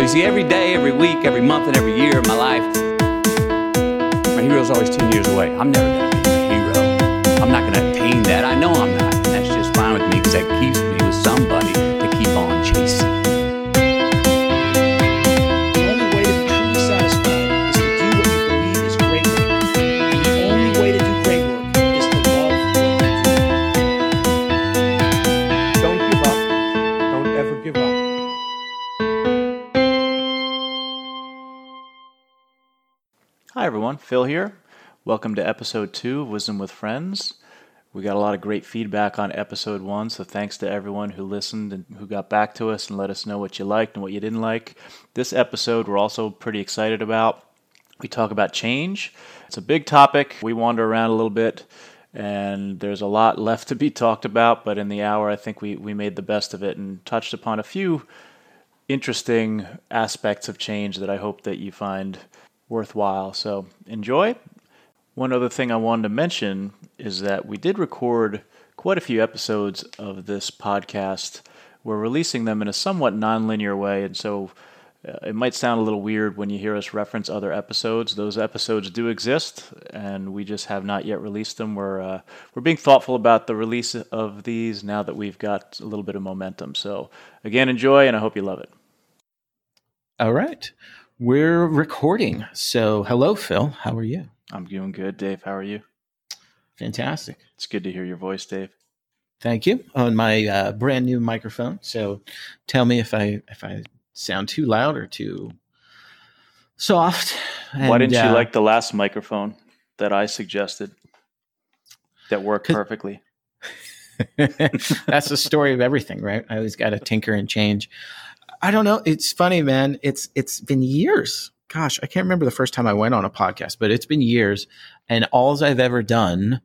So you see, every day, every week, every month, and every year of my life, my hero's always 10 years away. I'm never going to be a hero. I'm not going to attain that. I know I'm not. And that's just fine with me because that keeps me with somebody Phil here. Welcome to episode two of Wisdom with Friends. We got a lot of great feedback on episode one, so thanks to everyone who listened and who got back to us and let us know what you liked and what you didn't like. This episode, we're also pretty excited about. We talk about change. It's a big topic. We wander around a little bit, and there's a lot left to be talked about, but in the hour, I think we, we made the best of it and touched upon a few interesting aspects of change that I hope that you find worthwhile. So enjoy. One other thing I wanted to mention is that we did record quite a few episodes of this podcast. We're releasing them in a somewhat nonlinear way, and so uh, it might sound a little weird when you hear us reference other episodes. Those episodes do exist, and we just have not yet released them. We're uh, we're being thoughtful about the release of these now that we've got a little bit of momentum. So again, enjoy, and I hope you love it. All right. We're recording. So, hello, Phil. How are you? I'm doing good, Dave. How are you? Fantastic. It's good to hear your voice, Dave. Thank you. On my uh, brand new microphone. So, tell me if I if I sound too loud or too soft. Why didn't you uh, like the last microphone that I suggested that worked perfectly? That's the story of everything, right? I always got to tinker and change. I don't know. It's funny, man. It's it's been years. Gosh, I can't remember the first time I went on a podcast, but it's been years. And all I've ever done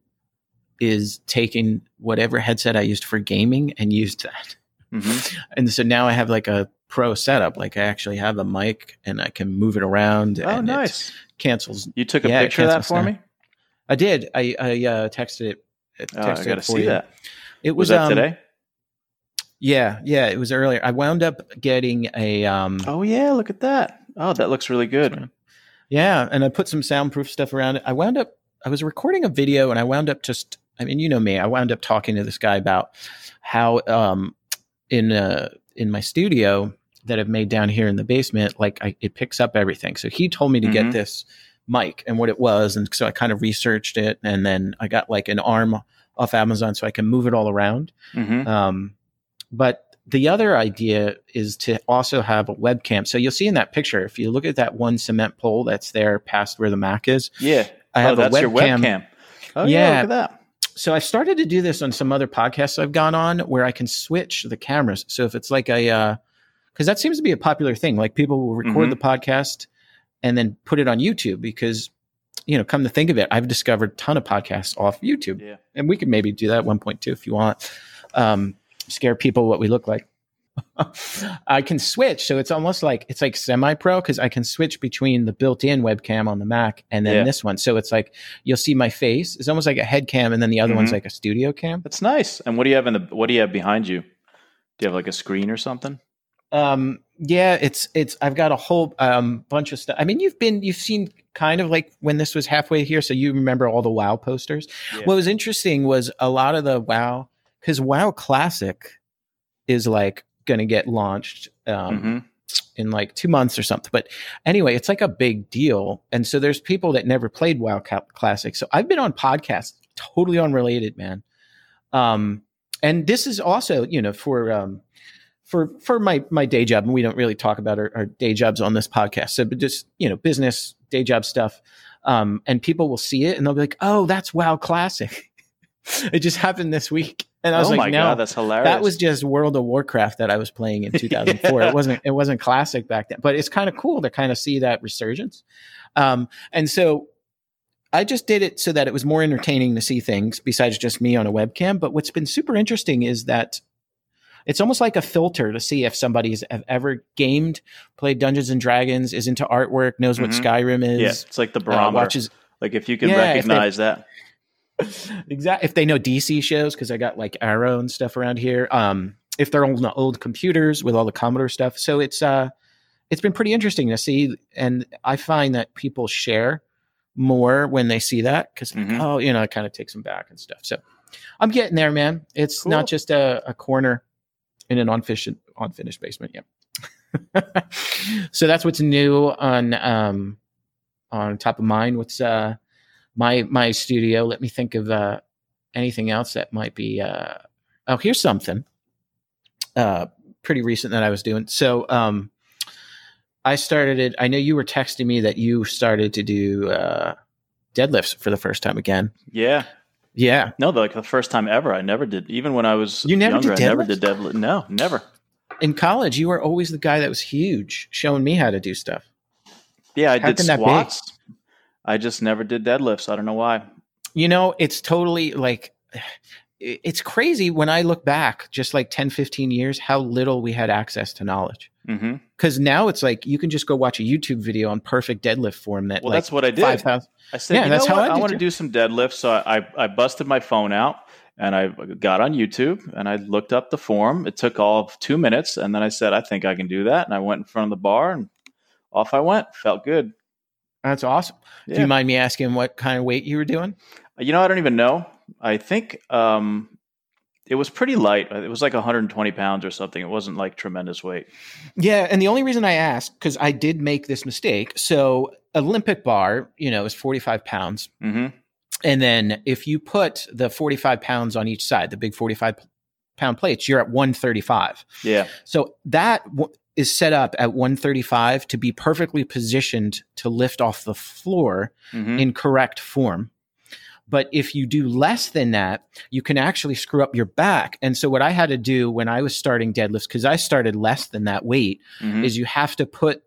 is taken whatever headset I used for gaming and used that. hmm And so now I have like a pro setup. Like I actually have a mic and I can move it around. Oh, and it nice. cancels. You took a Yeah, picture of that for down. me? I did. I I uh, texted it. Oh, I got to it see you. that. It Was, was, that um, today? Yeah, yeah, it was earlier. I wound up getting a um Oh, yeah. Look at that. Oh, that looks really good. yeah, and I put some soundproof stuff around it. I wound up I was recording a video and I wound up just I mean, you know me. I wound up talking to this guy about how um in uh in my studio that I've made down here in the basement, like I, it picks up everything. So he told me to Mhm. get this mic and what it was, and so I kind of researched it, and then I got like an arm off Amazon so I can move it all around. hmm Um, but the other idea is to also have a webcam. So you'll see in that picture, if you look at that one cement pole that's there past where the Mac is, Yeah. I oh, have a that's your webcam. webcam. Oh, yeah. Yeah. Look at that. So I've started to do this on some other podcasts I've gone on where I can switch the cameras. So if it's like a, because that seems to be a popular thing, like people will record Mhm. the podcast and then put it on YouTube because, you know, come to think of it, I've discovered a ton of podcasts off YouTube. Yeah. and we could maybe do that at one point too if you want. Um, scare people what we look like. I can switch, so it's almost like it's like semi-pro because I can switch between the built-in webcam on the Mac and then Yeah. this one. So it's like you'll see my face. It's almost like a head cam, and then the other one's Mhm. like a studio cam. That's nice. And what do you have in the, what do you have behind you? Do you have like a screen or something? Um, yeah, it's it's. I've got a whole um, bunch of stuff. I mean, you've been you've seen kind of like when this was halfway here, so you remember all the WoW posters. Yeah. What was interesting was a lot of the WoW because WoW Classic is like going to get launched um, hmm in like two months or something. But anyway, it's like a big deal, and so there's people that never played WoW Classic. So I've been on podcasts, totally unrelated, man. Um, and this is also, you know, for um, for for my my day job, and we don't really talk about our, our day jobs on this podcast. So, but just you know, business day job stuff. Um, and people will see it and they'll be like, "Oh, that's WoW Classic." it just happened this week, and I was oh like, my "No, God. That's hilarious. that was just World of Warcraft that I was playing in 2004. Yeah. It wasn't it wasn't classic back then, but it's kind of cool to kind of see that resurgence. Um, and so I just did it so that it was more entertaining to see things besides just me on a webcam. But what's been super interesting is that it's almost like a filter to see if somebody's have ever gamed, played Dungeons and Dragons, is into artwork, knows what Mhm. Skyrim is, yeah. It's like the uh, barometer. watches like if you can Yeah, recognize that. Exactly if they know DC shows because I got like Arrow and stuff around here. Um, if they're on the old computers with all the Commodore stuff, so it's uh, it's been pretty interesting to see, and I find that people share more when they see that because Mhm. oh, you know, it kind of takes them back and stuff. So I'm getting there, man. It's Cool. not just a, a corner in an unfinished unfinished basement. Yeah. so that's what's new on um on top of mind. What's uh my my studio? Let me think of uh anything else that might be uh oh here's something uh pretty recent that I was doing. So um I started it I know you were texting me that you started to do uh deadlifts for the first time again. Yeah. Yeah. No, like the first time ever. I never did. Even when I was You never younger, did I never deadlifts? did deadlift. No, never. In college you were always the guy that was huge showing me how to do stuff. Yeah, I How did squats. I just never did deadlifts. I don't know why. You know, it's totally like it's crazy when I look back just like 10 15 years how little we had access to knowledge. hmm Cuz now it's like you can just go watch a YouTube video on perfect deadlift form that Well, like that's what I did. 5000 I said, Yeah, you that's know how? I I, want to do some deadlifts. So I, I, I busted my phone out and I got on YouTube and I looked up the form. It took all of two minutes. And then I said, I think I can do that. And I went in front of the bar and off I went. Felt good. That's awesome. Do you mind me asking what kind of weight you were doing? You know, I don't even know. I think um, it was pretty light. It was like 120 pounds or something. It wasn't like tremendous weight. Yeah, and the only reason I asked because I did make this mistake. So Olympic bar, you know, is forty five pounds, hmm and then if you put the forty five pounds on each side, the big forty five pound plates, you're at one thirty five. Yeah. So that is set up at one thirty five to be perfectly positioned to lift off the floor hmm in correct form. But if you do less than that, you can actually screw up your back. And so, what I had to do when I was starting deadlifts, because I started less than that weight, hmm is you have to put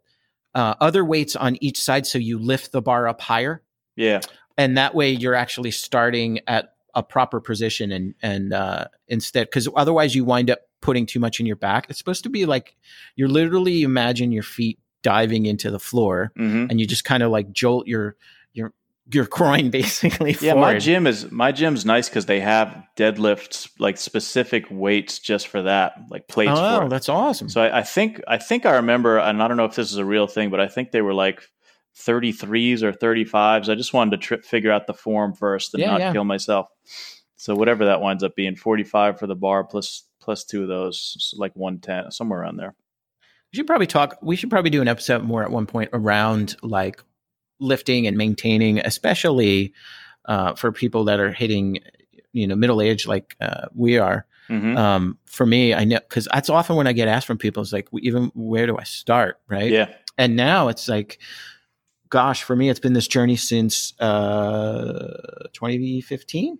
uh, other weights on each side so you lift the bar up higher. Yeah. And that way, you're actually starting at a proper position and and uh, instead because otherwise you wind up putting too much in your back. It's supposed to be like you're literally imagine your feet diving into the floor hmm and you just kind of like jolt your your your groin basically Yeah, my gym is my gym's nice because they have deadlifts like specific weights just for that, like plates. Oh, that's awesome. So I, I think I think I remember, and I don't know if this is a real thing, but I think they were like 33s or 35s. I just wanted to tri- figure out the form first and Yeah, not yeah. kill myself. So whatever that winds up being, 45 for the bar plus plus two of those, like 110, somewhere around there. We should probably talk. We should probably do an episode more at one point around like lifting and maintaining, especially uh, for people that are hitting, you know, middle age like uh, we are. hmm Um, for me, I know because that's often when I get asked from people. It's like, even where do I start, right? Yeah, And now it's like, gosh, for me, it's been this journey since uh, 2015.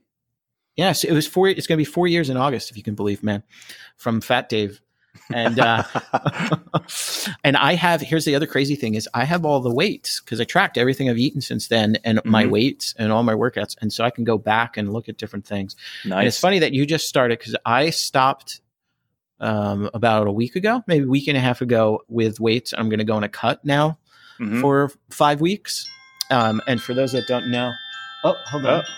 Yes, it was four. It's going to be four years in August, if you can believe, man, from Fat Dave. And uh, and I have here's the other crazy thing is I have all the weights because I tracked everything I've eaten since then and my Mhm. weights and all my workouts, and so I can go back and look at different things. And it's funny that you just started because I stopped um, about a week ago, maybe a week and a half ago with weights. I'm going to go on a cut now Mhm. for five weeks. Um, and for those that don't know, oh, hold on. Oh,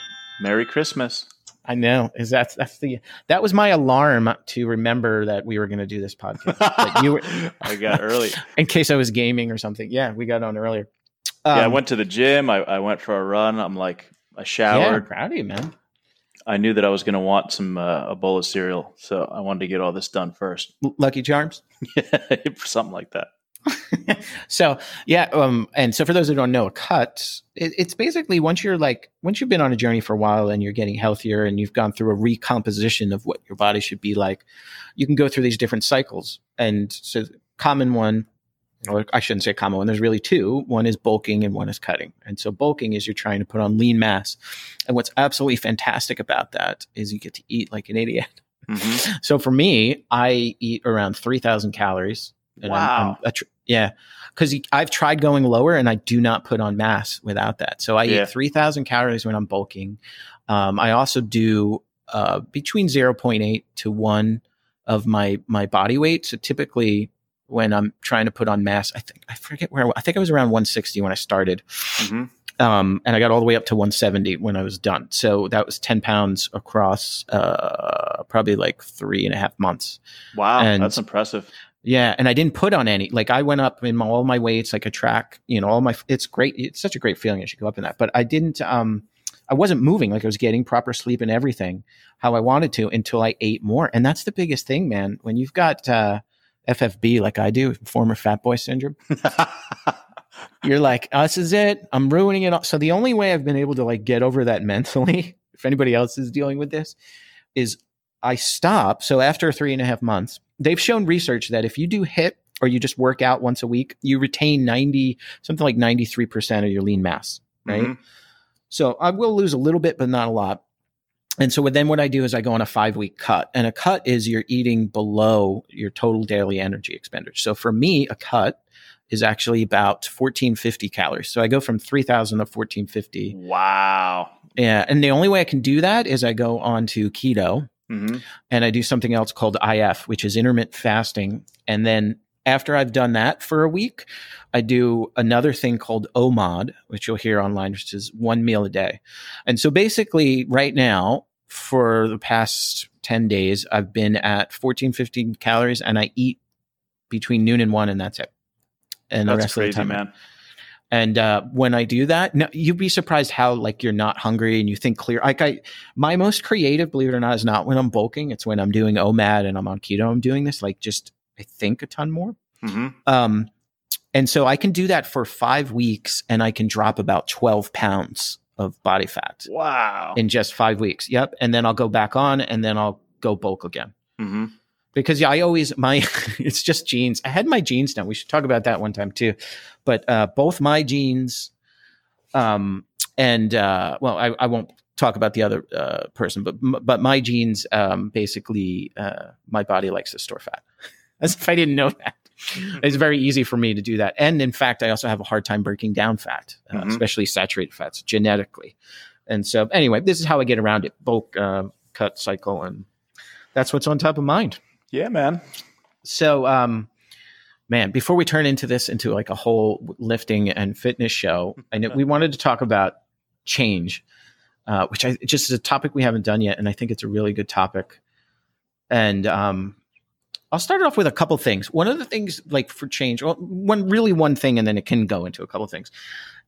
Merry Christmas. I know is that's that's the that was my alarm to remember that we were going to do this podcast. But you were I got early. in case I was gaming or something. Yeah, we got on earlier. yeah, I Um, went to the gym. I, I went for a run. I'm like, I Yeah, showered. proud of you, man. I knew that I was going to want some uh, a bowl of cereal, so I wanted to get all this done first. Lucky Charms. Yeah, something like that. So yeah, um, and so for those who don't know, a cut it, it's basically once you're like once you've been on a journey for a while and you're getting healthier and you've gone through a recomposition of what your body should be like, you can go through these different cycles. And so, common one, or I shouldn't say common one. There's really two. One is bulking and one is cutting. And so bulking is you're trying to put on lean mass. And what's absolutely fantastic about that is you get to eat like an idiot. hmm So for me, I eat around 3,000 calories. And I'm- Wow. I'm tr- yeah. Because I've tried going lower and I do not put on mass without that. So I Yeah. eat 3,000 calories when I'm bulking. Um, I also do uh, between 0.8 to 1 of my, my body weight. So typically when I'm trying to put on mass, I think, I forget where, I, I think I was around 160 when I started. hmm Um, and I got all the way up to 170 when I was done. So that was 10 pounds across uh, probably like three and a half months. Wow, And- that's impressive. Yeah, and I didn't put on any. Like I went up in my, all my weights, like a track. You know, all my. It's great. It's such a great feeling. I should go up in that, but I didn't. Um, I wasn't moving. Like I was getting proper sleep and everything how I wanted to until I ate more. And that's the biggest thing, man. When you've got uh, FFB like I do, former fat boy syndrome, you're like, oh, this is it. I'm ruining it. all. So the only way I've been able to like get over that mentally, if anybody else is dealing with this, is I stop. So after three and a half months, they've shown research that if you do hit or you just work out once a week, you retain 90, something like 93% of your lean mass, right? Mhm. So I will lose a little bit, but not a lot. And so then what I do is I go on a five week cut. And a cut is you're eating below your total daily energy expenditure. So for me, a cut is actually about 1450 calories. So I go from 3000 to 1450. Wow. Yeah. And the only way I can do that is I go on to keto hmm and I do something else called IF, which is intermittent fasting. And then after I've done that for a week, I do another thing called OMAD, which you'll hear online, which is one meal a day. And so basically, right now, for the past 10 days, I've been at 14, 15 calories and I eat between noon and one, and that's it. And the That's rest of crazy, the time, man. And uh, when I do that, no, you'd be surprised how like you're not hungry and you think clear. Like I, my most creative, believe it or not, is not when I'm bulking. It's when I'm doing OMAD and I'm on keto. I'm doing this like just I think a ton more. hmm Um, and so I can do that for five weeks and I can drop about 12 pounds of body fat Wow. in just five weeks. Yep. And then I'll go back on and then I'll go bulk again. hmm Because yeah, I always my it's just genes. I had my genes now. We should talk about that one time too. But uh, both my genes, um, and uh, well, I, I won't talk about the other uh, person, but but my genes, um, basically, uh, my body likes to store fat. As if I didn't know that. It's very easy for me to do that, and in fact, I also have a hard time breaking down fat, uh, Mhm. especially saturated fats, genetically. And so, anyway, this is how I get around it: bulk, uh, cut, cycle, and that's what's on top of mind. Yeah, man. So, um, man, before we turn into this into like a whole lifting and fitness show, I know we wanted to talk about change, uh, which I just is a topic we haven't done yet, and I think it's a really good topic. And um, I'll start off with a couple things. One of the things, like for change, well, one really one thing, and then it can go into a couple things,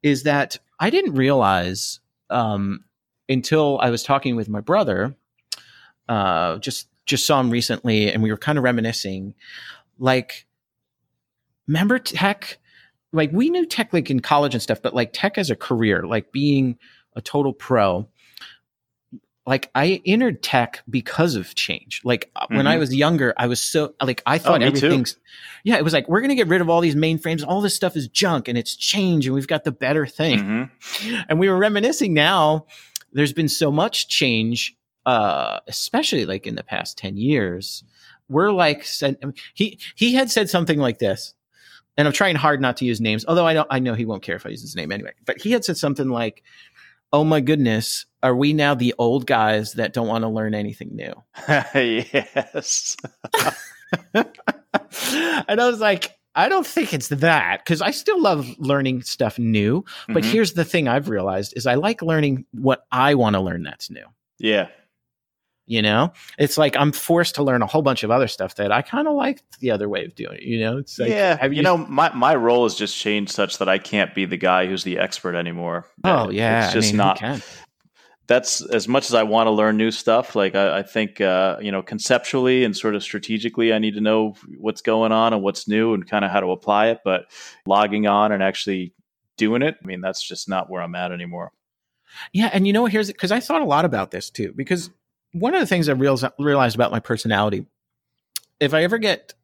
is that I didn't realize um, until I was talking with my brother. Uh, just just saw him recently, and we were kind of reminiscing. Like, remember tech? Like we knew tech like in college and stuff, but like tech as a career, like being a total pro. Like I entered tech because of change. Like uh, when I Mhm. was younger, I was so like I thought me too. everything's yeah. It was like we're gonna get rid of all these mainframes. All this stuff is junk, and it's change, and we've got the better thing hmm and we were reminiscing now there's been so much change uh especially like in the past 10 years we're like he he had said something like this and i'm trying hard not to use names although i know i know he won't care if i use his name anyway but he had said something like oh my goodness are we now the old guys that don't want to learn anything new yes. and i was like i don't think it's that because i still love learning stuff new but Mhm. here's the thing i've realized is i like learning what i want to learn that's new yeah. You know it's like i'm forced to learn a whole bunch of other stuff that i kind of like the other way of doing it you know it's like yeah. have you, know, my, my role has just changed such that I can't be the guy who's the expert anymore. oh yeah It's I just mean, not. That's as much as I want to learn new stuff. Like I, I think, uh, you know, conceptually and sort of strategically, I need to know what's going on and what's new and kind of how to apply it. But logging on and actually doing it, I mean, that's just not where I'm at anymore. yeah and you know here's because i thought a lot about this too because one of the things i realized, about my personality if i ever get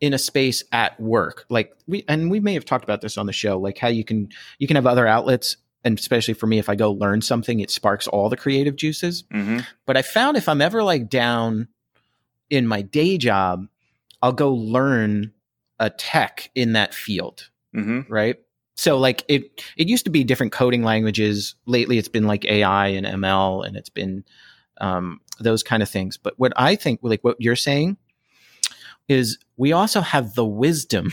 in a space at work like we and we may have talked about this on the show like how you can you can have other outlets and especially for me if i go learn something it sparks all the creative juices hmm But I found if I'm ever like down in my day job, I'll go learn a tech in that field, hmm right? So like it it used to be different coding languages. Lately it's been like AI and ML and it's been um, those kind of things. But what I think like what you're saying is we also have the wisdom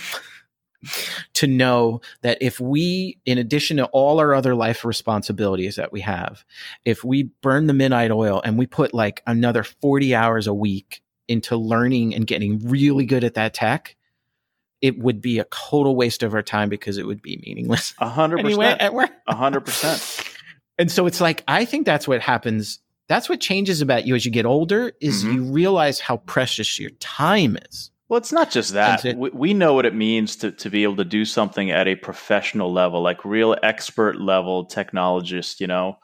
to know that if we, in addition to all our other life responsibilities that we have, if we burn the midnight oil and we put like another 40 hours a week into learning and getting really good at that tech, it would be a total waste of our time because it would be meaningless A hundred percent. A hundred percent. and so it's like I think that's what happens. That's what changes about you as you get older is Mhm. you realize how precious your time is. Well, it's not just that. It. We, we know what it means to, to be able to do something at a professional level, like real expert level technologist, you know,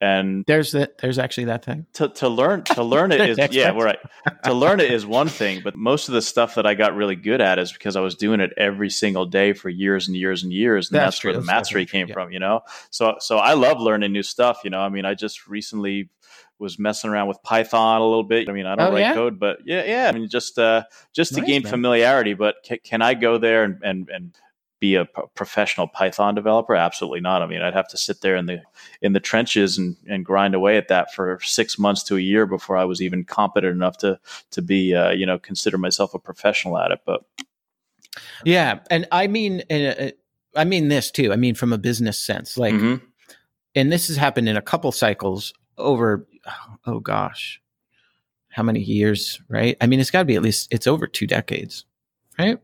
and There's that. There's actually that thing. to, to learn to learn it is yeah, we're right. To learn it is one thing, but most of the stuff that I got really good at is because I was doing it every single day for years and years and years, and That's that's, where the mastery came true, from, you know. So so I love learning new stuff, you know. I mean, I just recently was messing around with Python a little bit. I mean, I don't Oh, write yeah? code, but yeah, yeah. I mean, just uh, just to gain man. familiarity. But ca- can I go there and and and be a p- professional Python developer? Absolutely not. I mean, I'd have to sit there in the in the trenches and, and grind away at that for six months to a year before I was even competent enough to to be uh, you know consider myself a professional at it. But Yeah, and I mean, uh, I mean this too. I mean from a business sense, like, Mhm. and this has happened in a couple cycles over. Oh gosh, how many years? Right? I mean, it's got to be at least it's over two decades, right?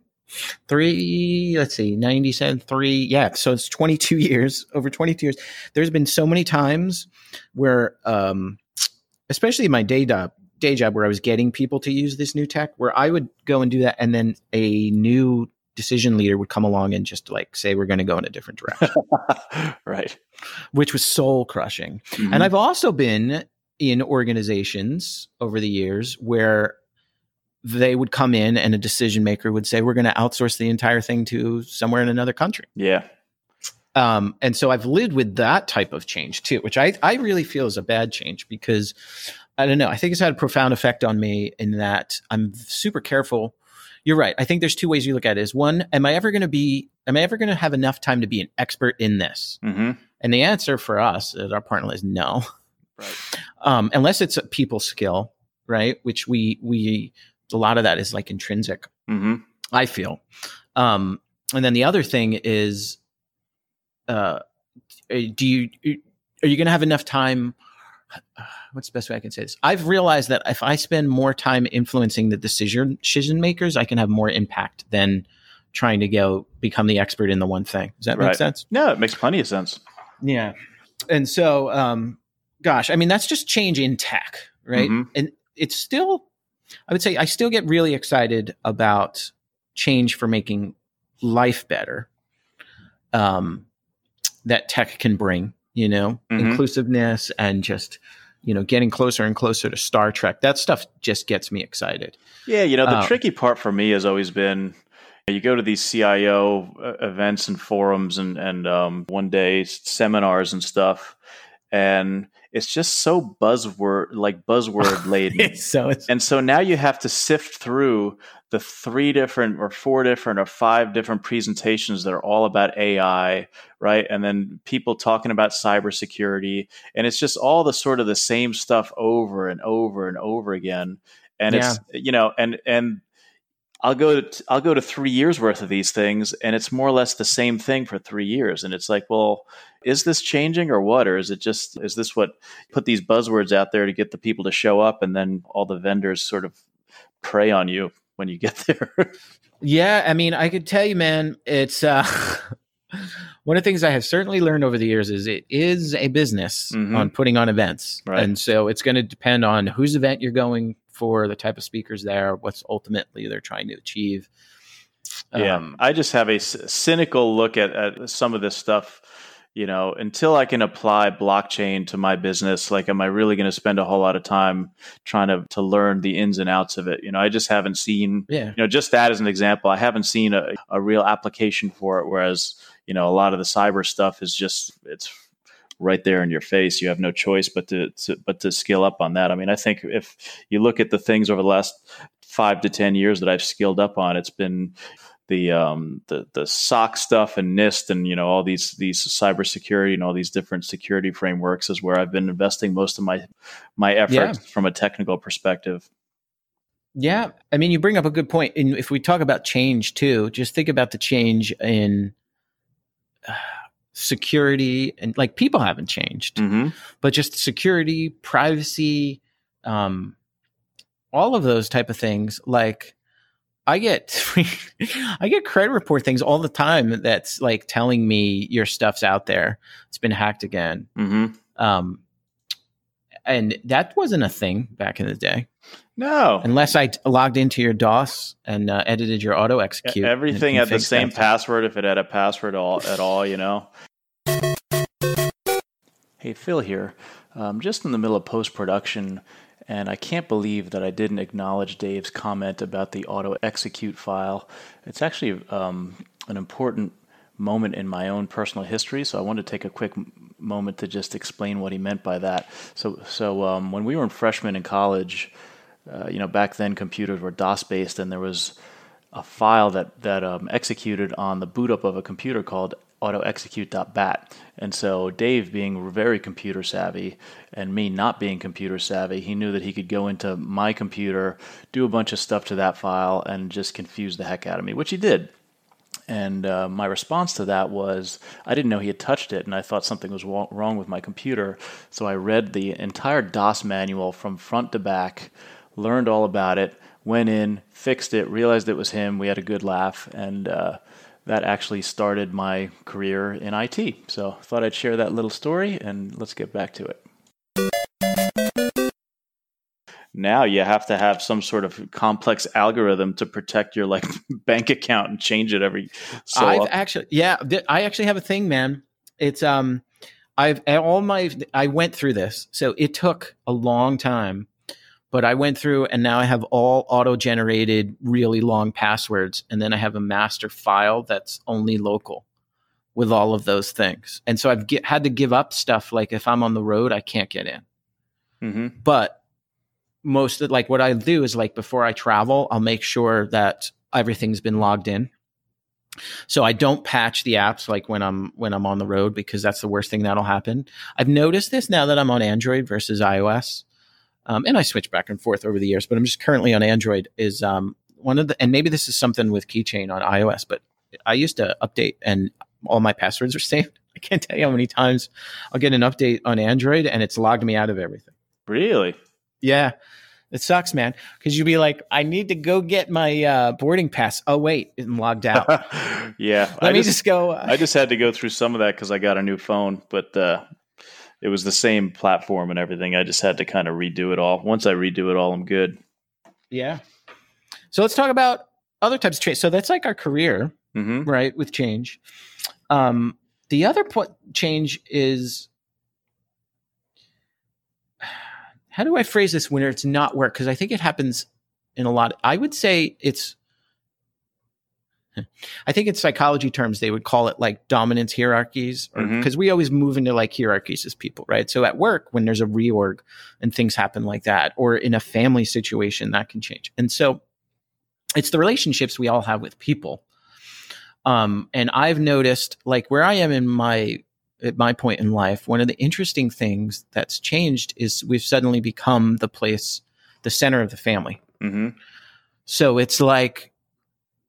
Three. Let's see, ninety-seven. Three. Yeah, so it's twenty-two years. Over twenty-two years. There's been so many times where, um, especially my day job, day job where I was getting people to use this new tech, where I would go and do that, and then a new decision leader would come along and just like say we're going to go in a different direction, right. which was soul crushing. Mhm. And I've also been in organizations over the years where they would come in and a decision maker would say we're going to outsource the entire thing to somewhere in another country. yeah. Um, and so I've lived with that type of change too, which I, I really feel is a bad change because I don't know. I think it's had a profound effect on me in that I'm super careful. You're right. I think there's two ways you look at it. Is one, am I ever going to be, am I ever going to have enough time to be an expert in this? hmm And the answer for us at our partner is no, Right. um, unless it's a people skill, right? Which we, we, a lot of that is like intrinsic. hmm I feel. Um, and then the other thing is, uh, do you are you going to have enough time? What's the best way I can say this? I've realized that if I spend more time influencing the decision decision makers, I can have more impact than trying to go become the expert in the one thing. Does that make sense? No, it makes plenty of sense. Yeah. And so, um, gosh, I mean, that's just change in tech, right? Mhm. And it's still, I would say, I still get really excited about change for making life better um, that tech can bring, you know, Mhm. inclusiveness and just, you know, getting closer and closer to Star Trek. That stuff just gets me excited. Yeah, you know, the Uh, tricky part for me has always been you go to these CIO uh, events and forums and and um, one day seminars and stuff, and it's just so buzzword like buzzword laden. so it's, And so now you have to sift through the three different or four different or five different presentations that are all about AI, right? And then people talking about cybersecurity. And it's just all the sort of the same stuff over and over and over again. And it's, you know, and, and, I'll go to I'll go to three years worth of these things, and it's more or less the same thing for three years. And it's like, well, is this changing or what? Or is it just is this what put these buzzwords out there to get the people to show up, and then all the vendors sort of prey on you when you get there? Yeah, I mean, I could tell you, man, it's uh, one of the things I have certainly learned over the years is it is a business Mhm. on putting on events, Right. and so it's going to depend on whose event you're going for, the type of speakers there, what's ultimately they're trying to achieve. Yeah, Um, I just have a c- cynical look at, at some of this stuff. You know, until I can apply blockchain to my business, like, am I really going to spend a whole lot of time trying to to learn the ins and outs of it? You know, I just haven't seen. yeah, You know, just that as an example, I haven't seen a, a real application for it. Whereas, you know, a lot of the cyber stuff is just it's right there in your face. You have no choice but to, to but to skill up on that. I mean, I think if you look at the things over the last five to ten years that I've skilled up on, it's been the um the the SOC stuff and NIST and you know all these these cybersecurity and all these different security frameworks is where I've been investing most of my my effort Yeah. from a technical perspective. yeah. I mean, you bring up a good point. And if we talk about change too, just think about the change in uh, security and like people haven't changed. Mm-hmm. but just security, privacy, um, all of those type of things. Like I get I get credit report things all the time that's like telling me your stuff's out there. It's been hacked again. Mm-hmm. Um, and that wasn't a thing back in the day, No, unless I t- logged into your DOS and uh, edited your auto execute. everything had the same password if it had a password all, at all. You know. Hey, Phil here. Um, just in the middle of post production, and I can't believe that I didn't acknowledge Dave's comment about the auto execute file. It's actually um, an important moment in my own personal history, so I wanted to take a quick moment to just explain what he meant by that. So, so um, when we were in freshmen in college, uh, you know, back then computers were DOS based, and there was a file that that um, executed on the boot up of a computer called autoexecute.bat. And so Dave, being very computer savvy, and me not being computer savvy, he knew that he could go into my computer, do a bunch of stuff to that file, and just confuse the heck out of me, which he did. And uh, my response to that was, I didn't know he had touched it, and I thought something was wa- wrong with my computer. So I read the entire DOS manual from front to back, learned all about it, went in, fixed it, realized it was him. We had a good laugh, and uh, that actually started my career in IT. So I thought I'd share that little story, and let's get back to it. Now you have to have some sort of complex algorithm to protect your like bank account and change it every so I've often. actually, yeah, I actually have a thing, man. It's um, I've all my I went through this, so it took a long time, but I went through and now I have all auto generated really long passwords, and then I have a master file that's only local with all of those things, and so I've get, had to give up stuff like if I'm on the road, I can't get in, hmm but most of like what I do is like before I travel, I'll make sure that everything's been logged in. So I don't patch the apps like when I'm when I'm on the road because that's the worst thing that'll happen. I've noticed this now that I'm on Android versus iOS, um, and I switch back and forth over the years. But I'm just currently on Android. Is um, one of the and maybe this is something with Keychain on iOS, but I used to update and all my passwords are saved. I can't tell you how many times I'll get an update on Android and it's logged me out of everything. Really? Yeah. It sucks, man. Because you'd be like, I need to go get my uh, boarding pass. Oh, wait, I'm logged out. yeah. Let I me just, just, go. Uh, I just had to go through some of that because I got a new phone, but uh, it was the same platform and everything. I just had to kind of redo it all. Once I redo it all, I'm good. yeah. So let's talk about other types of change. So that's like our career, hmm right? With change. Um, the other po- change is how do I phrase this when it's not work? Because I think it happens in a lot. I would say it's. I think in psychology terms they would call it like dominance hierarchies, because we always move into like hierarchies as people, right? So at work, when there's a reorg and things happen like that, or in a family situation, that can change. And so it's the relationships we all have with people. Um, and I've noticed, like where I am in my at my point in life, one of the interesting things that's changed is we've suddenly become the place, the center of the family. hmm So it's like,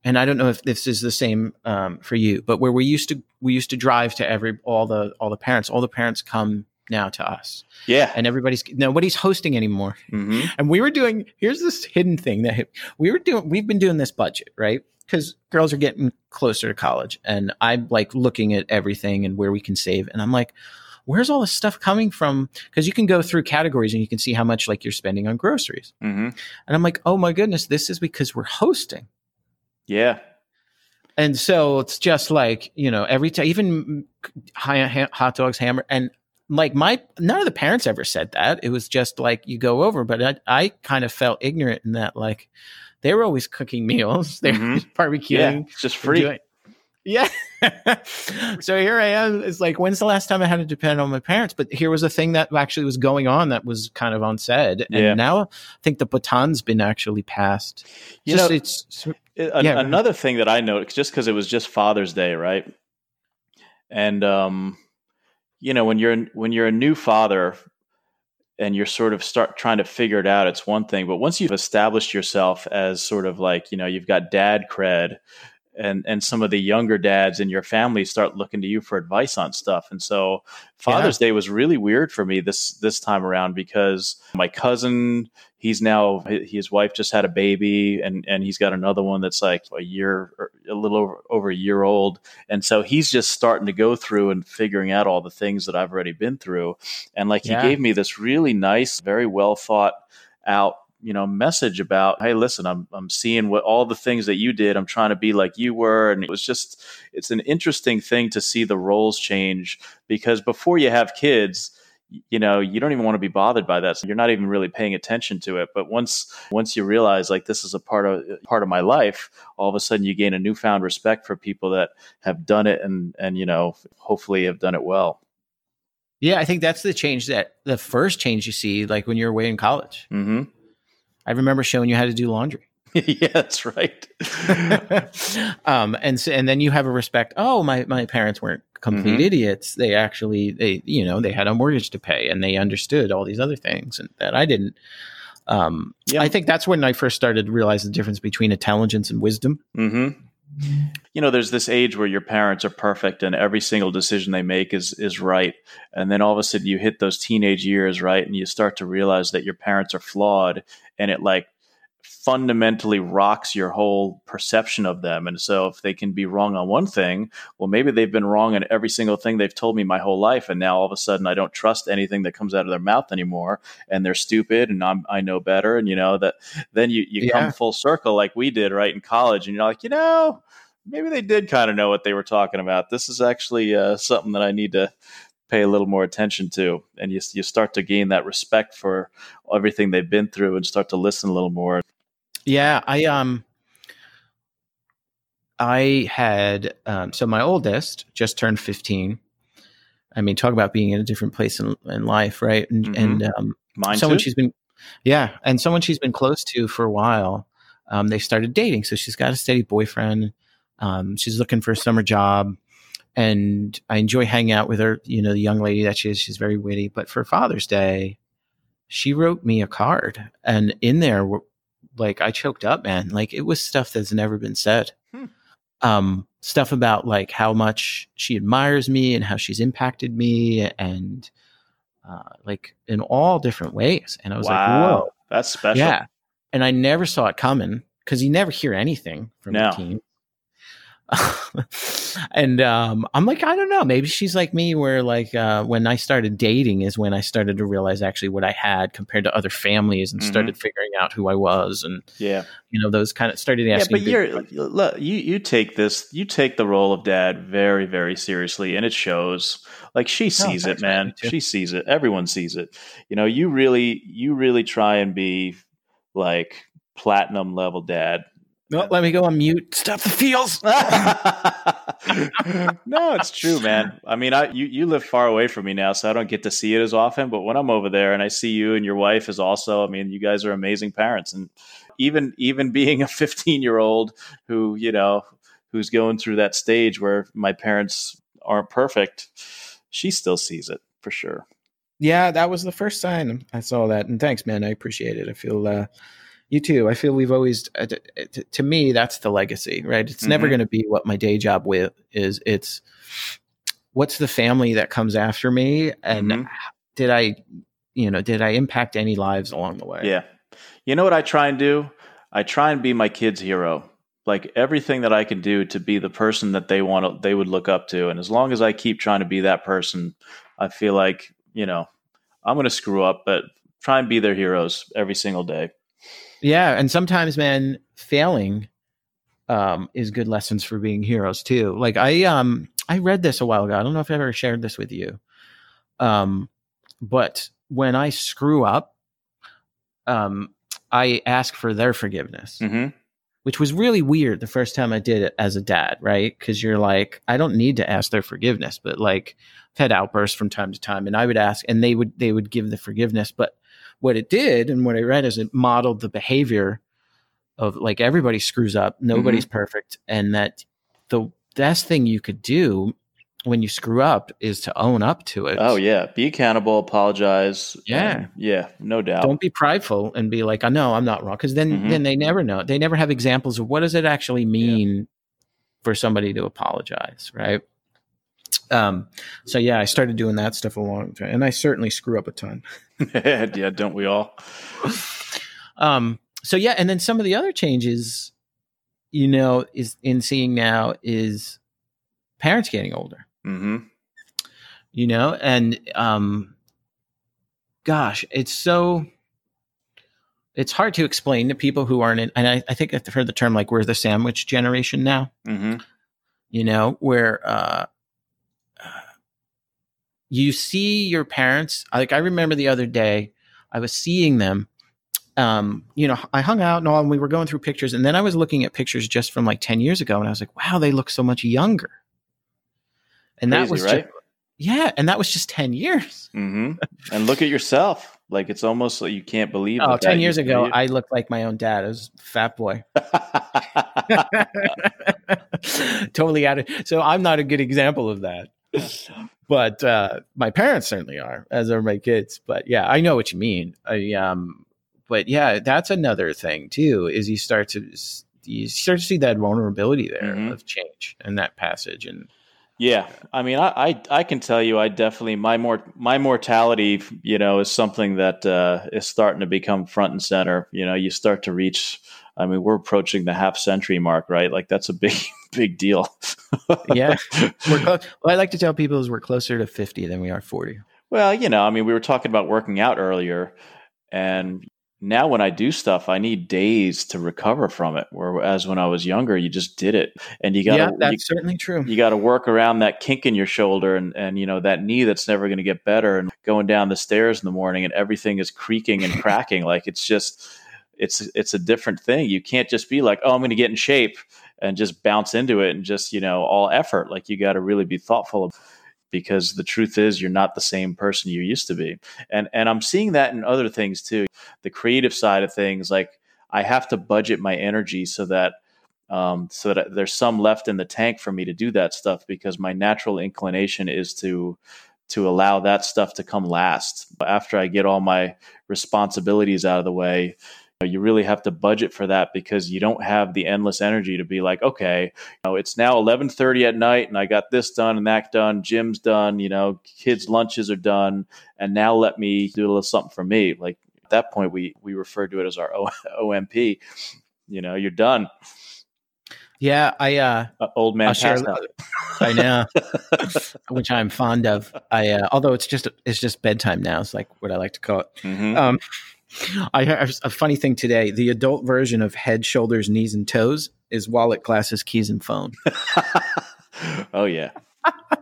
and I don't know if this is the same um, for you, but where we used to we used to drive to every all the all the parents, all the parents come now to us, Yeah. and everybody's nobody's hosting anymore. hmm And we were doing here's this hidden thing that we were doing. We've been doing this budget right because girls are getting closer to college, and I'm like looking at everything and where we can save, and I'm like. Where's all this stuff coming from? Because you can go through categories and you can see how much like you're spending on groceries. hmm And I'm like, oh my goodness, this is because we're hosting. Yeah. And so it's just like, you know, every time, even hot dogs, hammer, and like my, none of the parents ever said that. It was just like you go over, but I, I kind of felt ignorant in that, like, they were always cooking meals, they were Mhm. barbecuing. Yeah. It's just free. doing- Yeah. so here I am. It's like, when's the last time I had to depend on my parents? But here was a thing that actually was going on that was kind of unsaid. And Yeah. now I think the baton's been actually passed. You Just- know, it's It- an- Yeah, another thing that I noticed, just because it was just Father's Day, right? And um, you know, when you're when you're a new father and you're sort of start trying to figure it out, it's one thing. But once you've established yourself as sort of like you know you've got dad cred, and and some of the younger dads in your family start looking to you for advice on stuff. And so Father's Day was really weird for me this this time around because my cousin he's now his wife just had a baby and and he's got another one that's like a year a little over, over a year old and so he's just starting to go through and figuring out all the things that I've already been through and like Yeah. he gave me this really nice very well thought out you know message about hey listen i'm i'm seeing what all the things that you did. I'm trying to be like you were. And it was just it's an interesting thing to see the roles change because before you have kids you know you don't even want to be bothered by that so you're not even really paying attention to it. But once once you realize like this is a part of part of my life all of a sudden you gain a newfound respect for people that have done it and and you know hopefully have done it well. Yeah, I think that's the change that the first change you see, like when you're away in college. hmm I remember showing you how to do laundry. yeah that's right um, and so, and then you have a respect. Oh, my my parents weren't complete Mhm. idiots. They actually they you know they had a mortgage to pay and they understood all these other things and that I didn't. Um, Yeah. I think that's when I first started to realize the difference between intelligence and wisdom. hmm You know, there's this age where your parents are perfect and every single decision they make is is right, and then all of a sudden you hit those teenage years, right, and you start to realize that your parents are flawed, and it like fundamentally rocks your whole perception of them. And so, if they can be wrong on one thing, well, maybe they've been wrong on every single thing they've told me my whole life, and now all of a sudden I don't trust anything that comes out of their mouth anymore, and they're stupid, and I'm, I know better, and you know that. Then you you Yeah. come full circle like we did, right, in college, and you're like, you know, maybe they did kind of know what they were talking about. This is actually uh, something that I need to pay a little more attention to, and you you start to gain that respect for everything they've been through, and start to listen a little more. Yeah, I um I had um so my oldest just turned 15. I mean, talk about being in a different place in, in life, right? And, Mhm. and um Mine someone too. she's been yeah, and someone she's been close to for a while. Um they started dating, so she's got a steady boyfriend. Um she's looking for a summer job and I enjoy hanging out with her, you know, the young lady that she is, she's very witty, but for Father's Day, she wrote me a card and in there like I choked up, man. Like it was stuff that's never been said. Hmm. Um, stuff about like how much she admires me and how she's impacted me and uh, like in all different ways. And I was like, whoa. that's special. Yeah. And I never saw it coming because you never hear anything from No. the team. and um, I'm like, I don't know. Maybe she's like me, where like uh, when I started dating is when I started to realize actually what I had compared to other families and Mhm. started figuring out who I was and yeah. you know those kind of started Yeah, asking. but big you're look, you you take this you take the role of dad very very seriously, and it shows. Like she sees Oh, it, man. man. Me too. She sees it. Everyone sees it. You know, you really you really try and be like platinum level dad. No, let me go on mute. Stop the feels. no, it's true, man. I mean, I you, you live far away from me now, so I don't get to see it as often. But when I'm over there and I see you and your wife is also, I mean, you guys are amazing parents, and even even being a 15 year old who you know who's going through that stage where my parents aren't perfect, she still sees it for sure. Yeah, that was the first sign I saw that, and thanks, man. I appreciate it. I feel uh, you too. I feel we've always, uh, t- t- to me, that's the legacy, right? It's never Mhm. going to be what my day job with is. It's what's the family that comes after me, and Mhm. did I, you know, did I impact any lives along the way? Yeah. You know what I try and do? I try and be my kid's hero. Like everything that I can do to be the person that they want to, they would look up to. And as long as I keep trying to be that person, I feel like, you know, I'm going to screw up, but try and be their heroes every single day. Yeah, and sometimes, man, failing um, is good lessons for being heroes too. Like I, um, I read this a while ago. I don't know if I ever shared this with you, um, but when I screw up, um, I ask for their forgiveness, hmm which was really weird the first time I did it as a dad, right? Because you're like, I don't need to ask their forgiveness, but like, I've had outbursts from time to time, and I would ask, and they would they would give the forgiveness, but what it did and what I read is it modeled the behavior of like everybody screws up, nobody's perfect, and that the best thing you could do when you screw up is to own up to it. Oh yeah. Be accountable, apologize. Yeah. yeah. No doubt. Don't be prideful and be like, I know I'm not wrong. Cause then, Mhm. then they never know. They never have examples of what does it actually mean for somebody to apologize, right? Um, so yeah, I started doing that stuff a long time, and I certainly screw up a ton. yeah, don't we all? Um, so yeah, and then some of the other changes, you know, is in seeing now is parents getting older, hmm you know, and um, gosh, it's so it's hard to explain to people who aren't in. And I, I think I've heard the term like we're the sandwich generation now. hmm you know, where uh, you see your parents. Like I remember the other day, I was seeing them. Um, you know, I hung out and all, and we were going through pictures, and then I was looking at pictures just from like ten years ago, and I was like, wow, they look so much younger. And that was right? just, yeah, and that was just ten years. hmm And look at yourself. Like it's almost like you can't believe. Oh, that 10 years ago, I looked like my own dad. I was a fat boy. totally out of so i'm not a good example of that but uh my parents certainly are as are my kids but yeah i know what you mean i um but yeah that's another thing too is you start to you start to see that vulnerability there Mhm. of change and that passage and Yeah, I mean, I, I I can tell you, I definitely my more my mortality, you know, is something that uh, is starting to become front and center. You know, you start to reach. I mean, we're approaching the half century mark, right? Like that's a big big deal. yeah we're what i like to tell people is we're closer to 50 than we are 40 Well, you know, I mean, we were talking about working out earlier, and now when I do stuff, I need days to recover from it. Whereas when I was younger, you just did it, and you got yeah that's certainly true you got to work around that kink in your shoulder and, and you know that knee that's never going to get better and going down the stairs in the morning and everything is creaking and cracking like it's just it's it's a different thing. You can't just be like oh i'm going to get in shape and just bounce into it and just you know all effort. Like you got to really be thoughtful because the truth is you're not the same person you used to be. And and i'm seeing that in other things too. The creative side of things like i have to budget my energy so that um, so that there's some left in the tank for me to do that stuff because my natural inclination is to to allow that stuff to come last. After I get all my responsibilities out of the way. You really have to budget for that because you don't have the endless energy to be like, okay, you know, it's now 11:30 at night and I got this done and that done, gym's done, you know, kids' lunches are done, and now let me do a little something for me. Like at that point, we we refer to it as our O- OMP. You know, you're done. yeah i uh Uh, old man share- I know, which I'm fond of. I uh, although it's just it's just bedtime now. It's like what I like to call it. Mhm. Um, I have a funny thing today. The adult version of head, shoulders, knees, and toes is wallet, glasses, keys, and phone. oh yeah.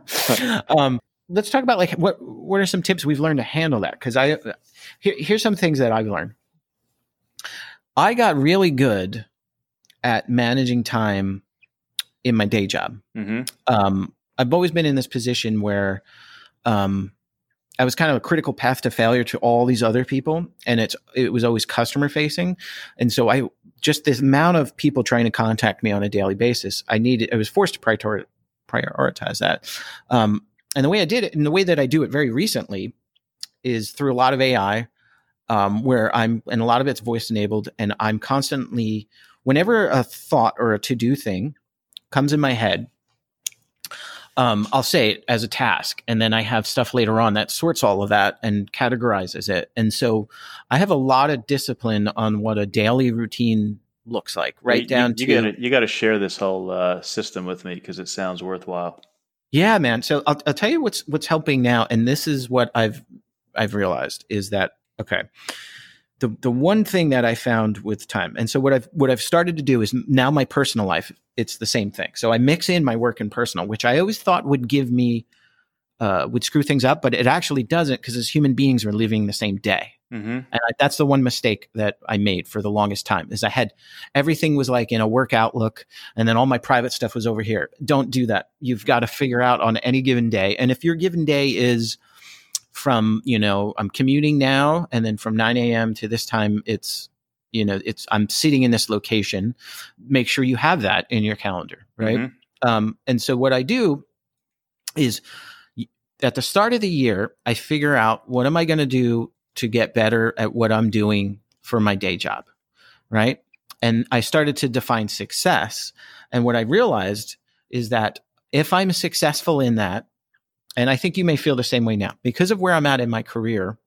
um, let's talk about like what what are some tips we've learned to handle that? Because I here, here's some things that I've learned. I got really good at managing time in my day job. hmm um, I've always been in this position where um, I was kind of a critical path to failure to all these other people, and it's it was always customer facing, and so I just this amount of people trying to contact me on a daily basis. I needed I was forced to prior, prioritize that, um, and the way I did it, and the way that I do it very recently, is through a lot of AI, um, where I'm and a lot of it's voice enabled, and I'm constantly whenever a thought or a to do thing comes in my head um, I'll say it as a task, and then I have stuff later on that sorts all of that and categorizes it. And so I have a lot of discipline on what a daily routine looks like, right You- down you, to you gotta you got to share this whole uh, system with me because it sounds worthwhile. yeah, man. So I'll, I'll tell you what's what's helping now, and this is what I've I've realized is that okay. The, the one thing that I found with time, and so what I've what I've started to do is now my personal life, it's the same thing. So I mix in my work and personal, which I always thought would give me uh, would screw things up, but it actually doesn't because as human beings we're living the same day. Mm-hmm. And I, that's the one mistake that I made for the longest time is I had everything was like in a work outlook and then all my private stuff was over here. Don't do that. You've got to figure out on any given day. And if your given day is from, you know, I'm commuting now and then from 9 a.m. to this time, it's, you know, it's, I'm sitting in this location. Make sure you have that in your calendar. Right. Mhm. Um, and so what I do is at the start of the year, I figure out what am I going to do to get better at what I'm doing for my day job, right? And I started to define success. And what I realized is that if I'm successful in that, and I think you may feel the same way now, because of where I'm at in my career,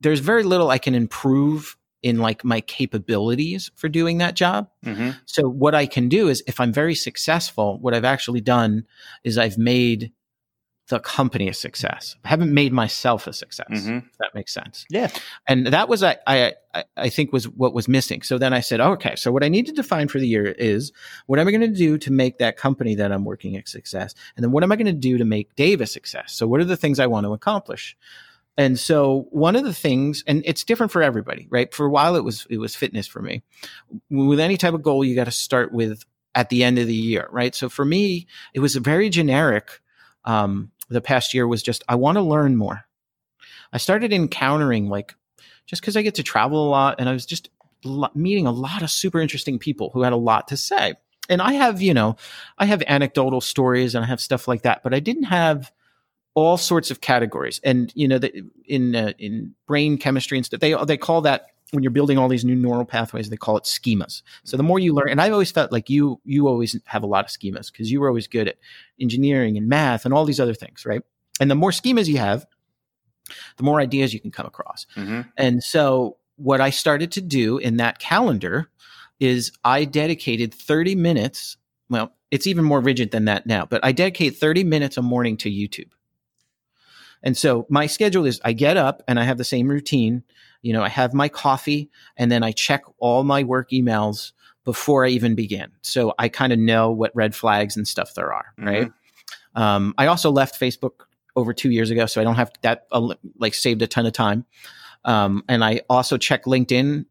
there's very little I can improve in like my capabilities for doing that job. Mm-hmm. So what I can do is if I'm very successful, what I've actually done is I've made the company a success. I haven't made myself a success. Mhm. If that makes sense. Yeah. And that was I, I I- think was what was missing. So then I said, okay, so what I need to define for the year is what am I going to do to make that company that I'm working a success? And then what am I going to do to make Dave a success? So what are the things I want to accomplish? And so one of the things, and it's different for everybody, right? For a while, it was it was fitness for me. With any type of goal, you got to start with at the end of the year, right? So for me, it was a very generic. Um, the past year was just I want to learn more. I started encountering like just because I get to travel a lot, and I was just meeting a lot of super interesting people who had a lot to say. And I have, you know, I have anecdotal stories and I have stuff like that, but I didn't have all sorts of categories. And you know, the, in uh, in brain chemistry and stuff, they they call that when you're building all these new neural pathways, they call it schemas. So the more you learn, and I've always felt like you you always have a lot of schemas because you were always good at engineering and math and all these other things, right? And the more schemas you have, the more ideas you can come across. Mm-hmm. And so what I started to do in that calendar is I dedicated 30 minutes. Well, it's even more rigid than that now, but I dedicate 30 minutes a morning to YouTube. And so my schedule is I get up and I have the same routine. You know, I have my coffee and then I check all my work emails before I even begin. So I kind of know what red flags and stuff there are, right? Um, I also left Facebook over two years ago, so I don't have that uh, like saved a ton of time. Um, and I also check LinkedIn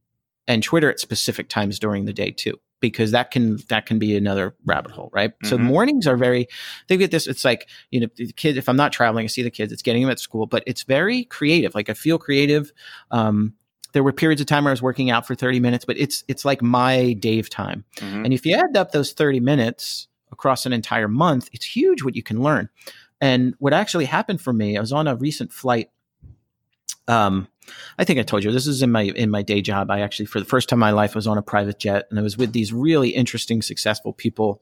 and Twitter at specific times during the day too, because that can that can be another rabbit hole, right? So Mhm. mornings are very. They get this. It's like you know, the kid. If I'm not traveling, I see the kids. It's getting them at school, but it's very creative. Like I feel creative. Um, there were periods of time where I was working out for 30 minutes, but it's it's like my Dave time. Mhm. And if you add up those 30 minutes across an entire month, it's huge what you can learn. And what actually happened for me, I was on a recent flight. Um, I think I told you this is in my in my day job. I actually, for the first time in my life, was on a private jet, and I was with these really interesting, successful people.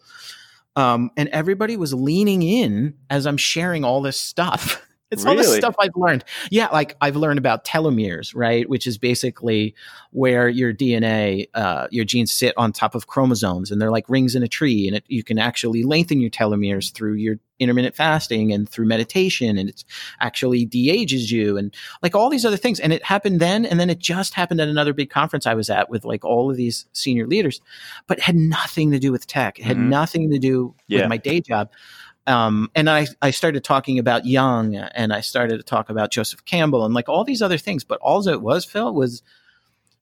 Um, and everybody was leaning in as I'm sharing all this stuff. It's all this Really? stuff I've learned. Yeah, like I've learned about telomeres, right? Which is basically where your DNA, uh, your genes sit on top of chromosomes, and they're like rings in a tree, and it, you can actually lengthen your telomeres through your intermittent fasting and through meditation, and it's actually de-ages you, and like all these other things. And it happened then, and then it just happened at another big conference I was at with like all of these senior leaders, but had nothing to do with tech. It had Mhm. nothing to do Yeah. with my day job. Um, and I, I started talking about Jung and I started to talk about Joseph Campbell and like all these other things. But all it was, Phil, was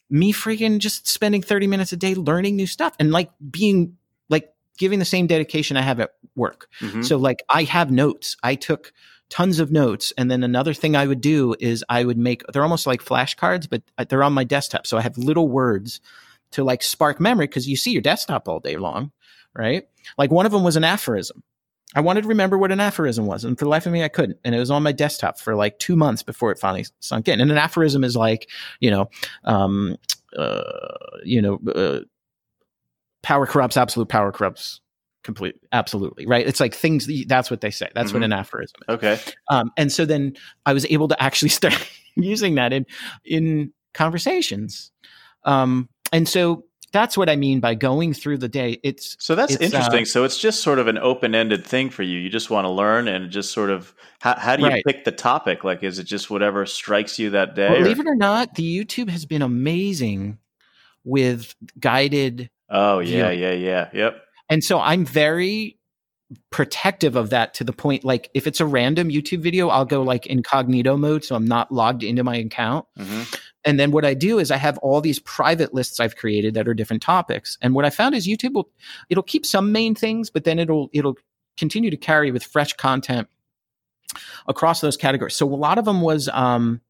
me freaking just spending 30 minutes a day learning new stuff and like being like giving the same dedication I have at work. Mhm. So like I have notes. I took tons of notes. And then another thing I would do is I would make, they're almost like flashcards, but uh, they're on my desktop. So I have little words to like spark memory because you see your desktop all day long, right? Like one of them was an aphorism. I wanted to remember what an aphorism was, and for the life of me, I couldn't. And it was on my desktop for like two months before it finally sunk in. And an aphorism is like, you know, um, uh, you know, uh, power corrupts, absolute power corrupts complete, absolutely, right? It's like things. That's what they say. That's what Mhm. an aphorism is. okay. Um, and so then I was able to actually start using that in in conversations. Um, and so that's what I mean by going through the day. It's So that's It's, interesting. uh, so it's just sort of an open-ended thing for you. You just want to learn, and just sort of how, how do you Right. pick the topic? Like, is it just whatever strikes you that day? believe or- it or not, the YouTube has been amazing with guided, oh yeah, viewing. yeah, yeah. Yep. and so I'm very protective of that to the point like if it's a random YouTube video, I'll go like incognito mode, so I'm not logged into my account. hmm And then what I do is I have all these private lists I've created that are different topics. And what I found is YouTube will it'll keep some main things, but then it'll it'll continue to carry with fresh content across those categories. So a lot of them was um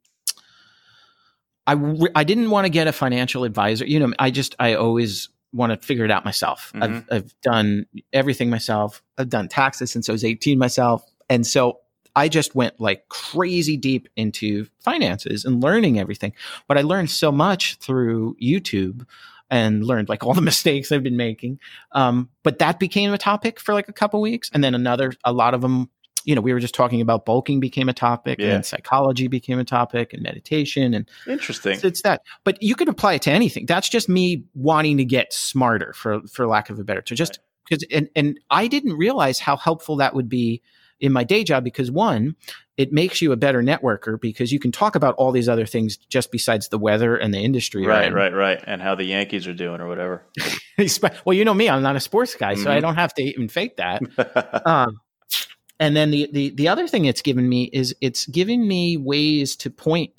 I re- I didn't want to get a financial advisor. You know, I just I always want to figure it out myself. I've I've done everything myself. I've done taxes since I was 18 myself. And so I just went like crazy deep into finances and learning everything. But I learned so much through YouTube and learned like all the mistakes I've been making. Um, but that became a topic for like a couple weeks, and then another. A lot of them, you know, we were just talking about bulking became a topic, Yeah. and psychology became a topic, and meditation, and Interesting. it's, it's that. But you could apply it to anything. That's just me wanting to get smarter, for for lack of a better term. Just because, and and I didn't realize how helpful that would be in my day job because one, it makes you a better networker because you can talk about all these other things just besides the weather and the industry. Right, right, right. And how the Yankees are doing or whatever. well, you know me, I'm not a sports guy, so I Mhm. don't have to even fake that. um, and then the, the the other thing it's given me is it's given me ways to point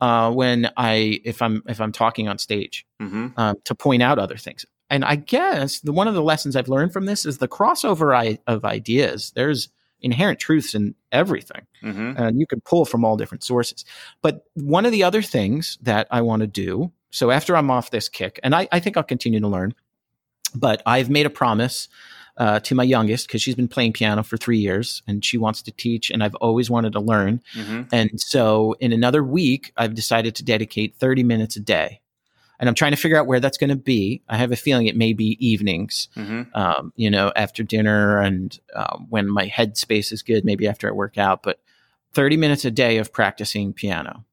uh, when I if I'm if I'm talking on stage hmm um, to point out other things. And I guess the one of the lessons I've learned from this is the crossover I, of ideas. There's inherent truths in everything hmm and you can pull from all different sources. But one of the other things that I want to do, so after I'm off this kick, and I, I think I'll continue to learn, but I've made a promise uh, to my youngest because she's been playing piano for three years and she wants to teach, and I've always wanted to learn. hmm And so in another week, I've decided to dedicate 30 minutes a day. And I'm trying to figure out where that's going to be. I have a feeling it may be evenings hmm um, you know, after dinner and um, when my headspace is good, maybe after I work out. But 30 minutes a day of practicing piano.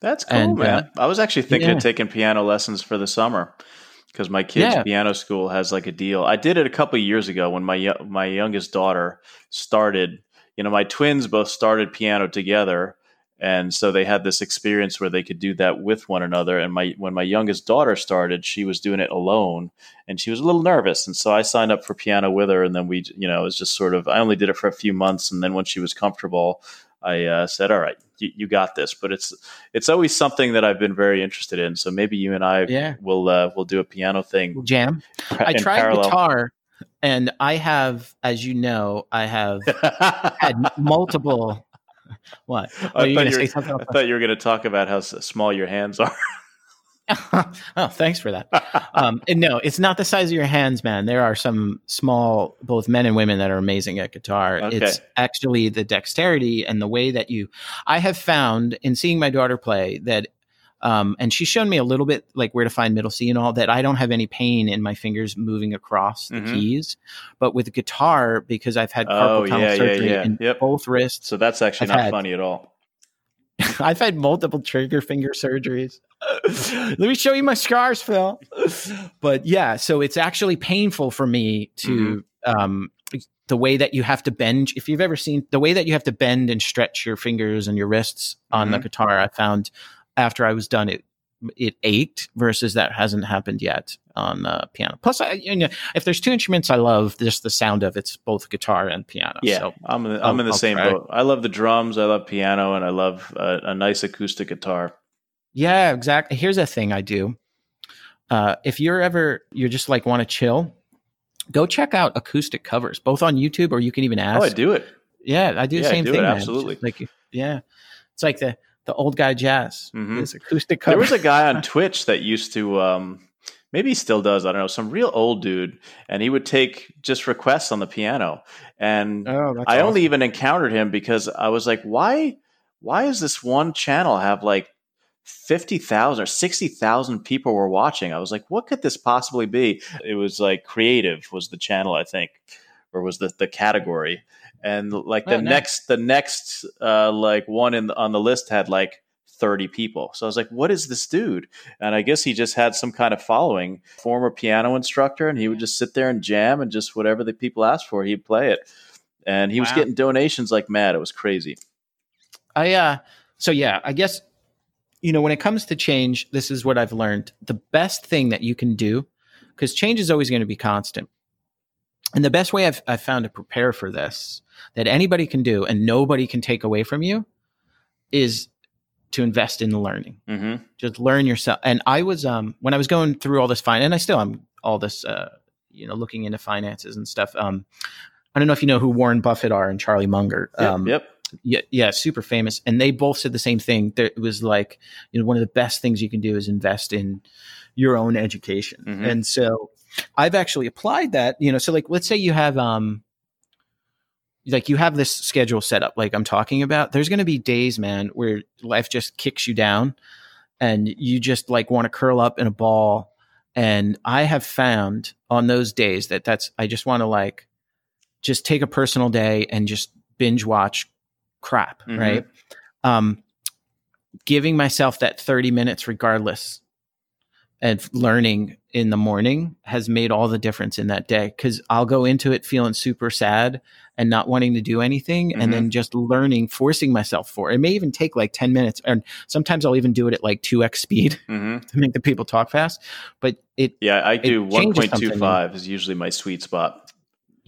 That's cool, And, man. I was actually thinking yeah. of taking piano lessons for the summer because my kids' Yeah. piano school has like a deal. I did it a couple of years ago when my my youngest daughter started. You know, my twins both started piano together, and so they had this experience where they could do that with one another. And my when my youngest daughter started, she was doing it alone, and she was a little nervous. And so I signed up for piano with her, and then we, you know, it was just sort of. I only did it for a few months, and then when she was comfortable, I uh, said, "All right, you, you got this." But it's it's always something that I've been very interested in. So maybe you and I Yeah. will uh, will do a piano thing. Jam. I tried parallel. guitar and I have, as you know, I have had multiple. What? I, you thought you were. I thought you were going to talk about how small your hands are. oh, thanks for that. Um, and no, it's not the size of your hands, man. There are some small, both men and women, that are amazing at guitar. Okay. It's actually the dexterity and the way that you. I have found in seeing my daughter play that, um, and she's shown me a little bit like where to find middle C and all that. I don't have any pain in my fingers moving across the Mhm. keys, but with guitar because I've had carpal Oh, tunnel yeah, yeah, surgery yeah. in Yep. both wrists. so that's actually I've not had- funny at all. I've had multiple trigger finger surgeries. Let me show you my scars, Phil. But yeah, so it's actually painful for me to um, the way that you have to bend. If you've ever seen the way that you have to bend and stretch your fingers and your wrists on the Mhm. guitar, I found after I was done it it ached versus that hasn't happened yet on uh, piano. Plus, I, you know, if there's two instruments I love, just the sound of it's both guitar and piano. Yeah, So I'm in the, I'll- I'm in the I'll same try. boat. I love the drums. I love piano, and I love uh, a nice acoustic guitar. Yeah, exactly. Here's a thing I do. Uh, if you're ever you're just like want to chill, go check out acoustic covers, both on YouTube or you can even ask. Oh, I do it. Yeah, I do the Yeah, same do thing. it, absolutely. Like yeah, it's like the the old guy jazz. Mhm. This acoustic There was a guy on Twitch that used to, um, maybe he still does. I don't know, some real old dude, and he would take just requests on the piano. And oh, I awesome. only even encountered him because I was like, why? Why is this one channel have like fifty thousand or sixty thousand people were watching? I was like, what could this possibly be? It was like creative was the channel, I think, or was the the category. And like the Oh, nice. next, the next, uh, like one in on the list had like 30 people. So I was like, what is this dude? And I guess he just had some kind of following, former piano instructor, and he would just sit there and jam and just whatever the people asked for, he'd play it. And he was getting donations like mad. It was crazy. I uh so yeah, I guess you know when it comes to change, this is what I've learned. The best thing that you can do because change is always going to be constant. And the best way I've, I've found to prepare for this that anybody can do and nobody can take away from you is to invest in learning. Mm-hmm. Just learn yourself. And I was um when I was going through all this fine and I still am all this uh you know looking into finances and stuff. Um I don't know if you know who Warren Buffett are and Charlie Munger. Yep. Um, yep. Yeah, yeah, super famous. And they both said the same thing. There, it was like, you know, one of the best things you can do is invest in your own education. Mhm. And so I've actually applied that, you know, so like, let's say you have, um, like you have this schedule set up, like I'm talking about, there's going to be days, man, where life just kicks you down and you just like want to curl up in a ball And I have found on those days that that's, I just want to like just take a personal day and just binge watch crap, Mhm. right? Um, giving myself that 30 minutes regardless and learning in the morning has made all the difference in that day because I'll go into it feeling super sad and not wanting to do anything Mhm. and then just learning, forcing myself for it. It may even take like 10 minutes. And sometimes I'll even do it at like 2x speed hmm to make the people talk fast. But it, Yeah, I do changes one point two something. five is usually my sweet spot.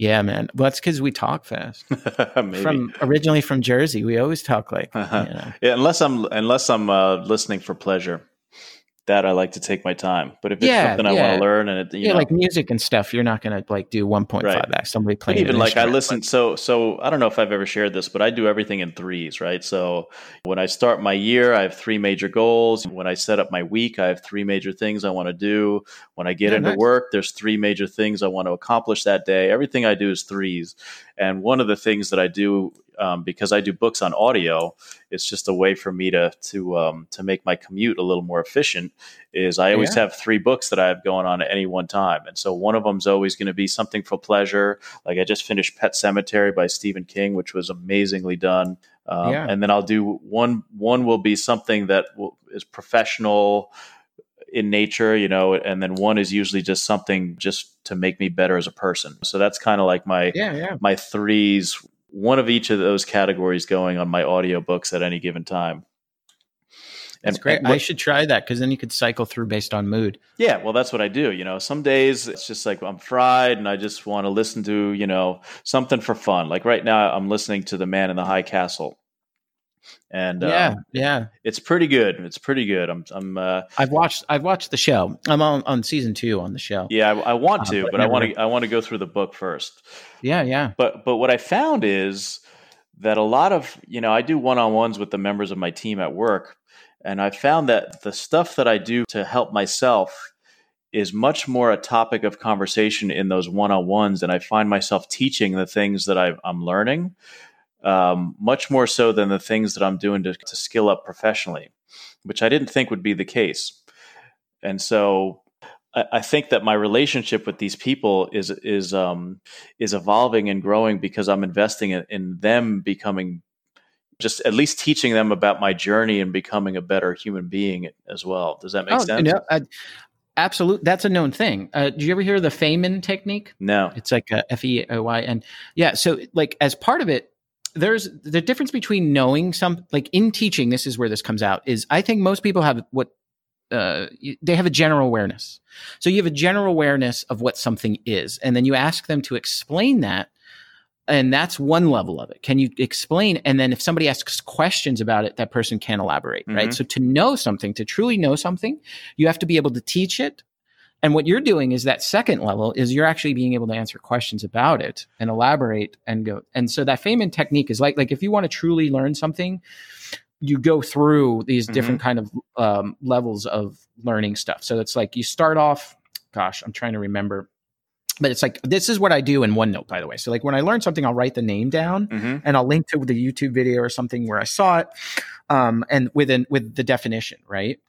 Yeah, man. Well, that's because we talk fast. Maybe. From originally from Jersey, we always talk like, you know. yeah, unless I'm unless I'm uh, listening for pleasure, that I like to take my time. But if it's Yeah, something I yeah. want to learn, and it, you yeah, know, like music and stuff, you're not going to like do 1.5 Right. x somebody But playing. even like I listen, so so I don't know if I've ever shared this, but I do everything in threes, right? So when I start my year, I have three major goals. When I set up my week, I have three major things I want to do. When I get Yeah, into nice. work, there's three major things I want to accomplish that day. Everything I do is threes, and one of the things that I do um, because I do books on audio, it's just a way for me to to um, to make my commute a little more efficient. Is I always Yeah. have three books that I have going on at any one time, and so one of them is always going to be something for pleasure. Like I just finished Pet Sematary by Stephen King, which was amazingly done. Um, Yeah. And then I'll do one. One will be something that will, is professional in nature, you know, and then one is usually just something just to make me better as a person. So that's kind of like my yeah, yeah. my threes. One of each of those categories going on my audiobooks at any given time. That's And- great. and I should try that because then you could cycle through based on mood. yeah, well, that's what I do. You know, some days it's just like I'm fried and I just want to listen to, you know, something for fun. Like right now, I'm listening to The Man in the High Castle. And yeah, um, yeah. it's pretty good. It's pretty good. I'm, I'm, uh, I've watched. I've watched the show. I'm on on season two on the show. yeah, I, I want Uh, to, but but I want to, I want to go through the book first. Yeah, yeah. But, but what I found is that a lot of, you know, I do one on ones with the members of my team at work. And I found that the stuff that I do to help myself is much more a topic of conversation in those one on ones. And I find myself teaching the things that i I'm learning um, much more so than the things that I'm doing to, to skill up professionally, which I didn't think would be the case. And so I, I think that my relationship with these people is is um, is evolving and growing because I'm investing in, in them becoming just at least teaching them about my journey and becoming a better human being as well. Does that make Oh, sense? no, uh, absolute. That's a known thing. Uh, do you ever hear the Feynman technique? No. It's like a F E O Y N. Yeah. So, like, as part of it, there's the difference between knowing some, like in teaching, this is where this comes out, is I think most people have what uh, they have a general awareness. So you have a general awareness of what something is, and then you ask them to explain that. And that's one level of it. Can you explain? And then if somebody asks questions about it, that person can elaborate, right? Mhm. So to know something, to truly know something, you have to be able to teach it. And what you're doing is that second level is you're actually being able to answer questions about it and elaborate and go. And so that Feynman technique is like, like if you want to truly learn something, you go through these different kind of um, levels of learning stuff. So it's like you start off, gosh, I'm trying to remember, but it's like this is what I do in OneNote, by the way. So like when I learn something, I'll write the name down hmm and I'll link to the YouTube video or something where I saw it, um, and within with the definition, right?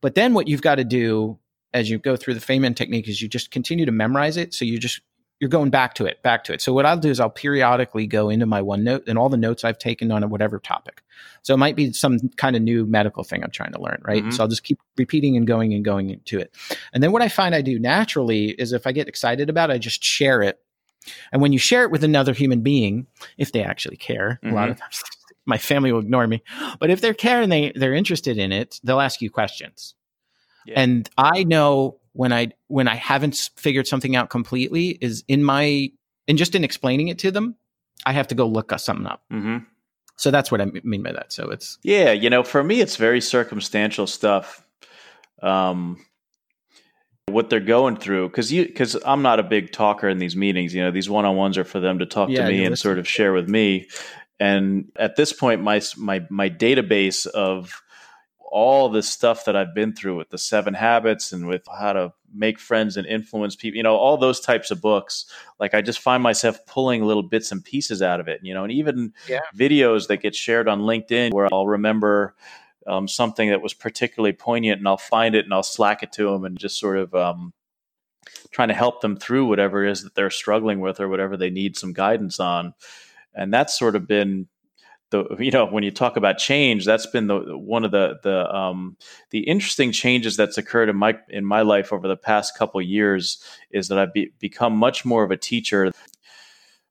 But then what you've got to do as you go through the Feynman technique is you just continue to memorize it. So you just you're going back to it, back to it. So what I'll do is I'll periodically go into my OneNote and all the notes I've taken on whatever topic. So it might be some kind of new medical thing I'm trying to learn, right? Mhm. So I'll just keep repeating and going and going into it. And then what I find I do naturally is if I get excited about it, I just share it. And when you share it with another human being, if they actually care, a lot of times my family will ignore me. But if they're care and they, they're interested in it, they'll ask you questions. Yeah. And I know when I when I haven't figured something out completely is in my and just in explaining it to them, I have to go look something up. hmm So that's what I mean by that. So it's Yeah, you know, for me, it's very circumstantial stuff. Um, what they're going through, because you, because I'm not a big talker in these meetings. You know, these one on ones are for them to talk Yeah, to me and listen. sort of share with me. And at this point, my my my database of all the stuff that I've been through with the seven habits and with how to make friends and influence people, you know, all those types of books. Like I just find myself pulling little bits and pieces out of it, you know, and even Yeah. videos that get shared on LinkedIn where I'll remember um, something that was particularly poignant and I'll find it and I'll slack it to them and just sort of um, trying to help them through whatever it is that they're struggling with or whatever they need some guidance on. And that's sort of been the you know when you talk about change that's been the one of the the um the interesting changes that's occurred in my in my life over the past couple years is that I've be, become much more of a teacher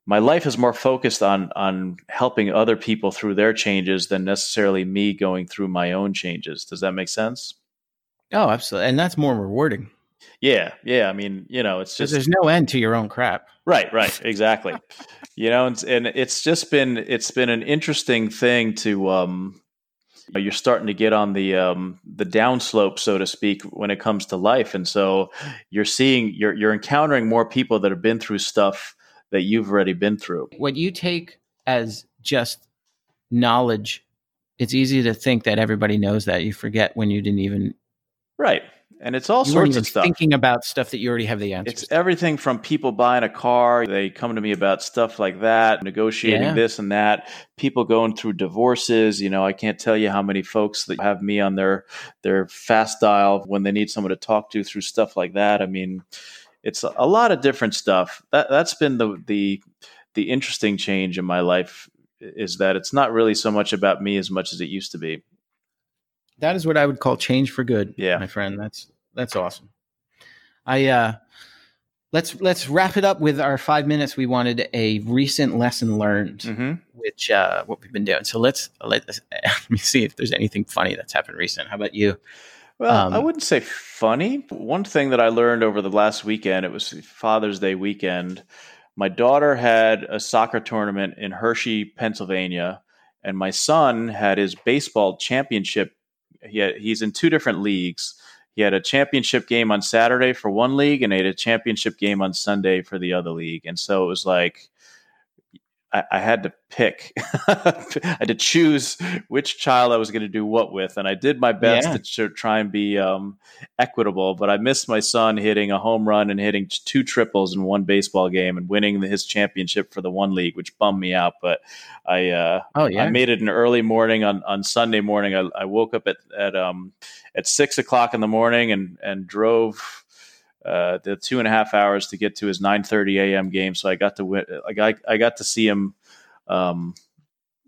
my life is more focused on on helping other people through their changes than necessarily me going through my own changes does that make sense Oh, absolutely. And that's more rewarding. Yeah yeah i mean you know it's just there's no end to your own crap. Right, right, exactly. you know, and, and it's just been it's been an interesting thing to um you know, you're starting to get on the um the downslope so to speak when it comes to life and so you're seeing you're you're encountering more people that have been through stuff that you've already been through. What you take as just knowledge, it's easy to think that everybody knows that. You forget when you didn't even Right. And it's all you sorts of stuff. thinking about stuff that you already have the answers. It's to. everything from people buying a car. They come to me about stuff like that, negotiating Yeah. this and that. People going through divorces. You know, I can't tell you how many folks that have me on their their fast dial when they need someone to talk to through stuff like that. I mean, it's a lot of different stuff. That that's been the the the interesting change in my life is that it's not really so much about me as much as it used to be. That is what I would call change for good. Yeah. my friend. That's that's awesome. I uh let's let's wrap it up with our five minutes. We wanted a recent lesson learned, Mm-hmm. which uh what we've been doing. So let's let, let me see if there's anything funny that's happened recent. How about you? Well, Um, I wouldn't say funny. One thing that I learned over the last weekend, it was Father's Day weekend. My daughter had a soccer tournament in Hershey, Pennsylvania, and my son had his baseball championship. He had, he's in two different leagues. He had a championship game on Saturday for one league, and he had a championship game on Sunday for the other league. And so it was like I, I had to pick. I had to choose which child I was going to do what with, and I did my best Yeah. to try and be um, equitable. But I missed my son hitting a home run and hitting two triples in one baseball game and winning the, his championship for the one league, which bummed me out. But I uh, Oh yeah, I made it an early morning on, on Sunday morning. I, I woke up at at um at six o'clock in the morning and and drove uh, the two and a half hours to get to his nine thirty a.m. game. So I got to win. I got I got to see him um,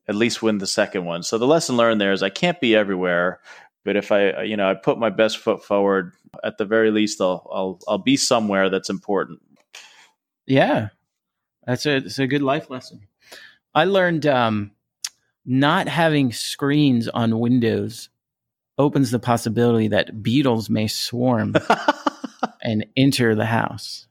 at least win the second one. So the lesson learned there is I can't be everywhere. But if I, you know, I put my best foot forward, at the very least, I'll, I'll, I'll be somewhere that's important. yeah. That's a it's a good life lesson. I learned um, not having screens on Windows opens the possibility that beetles may swarm and enter the house.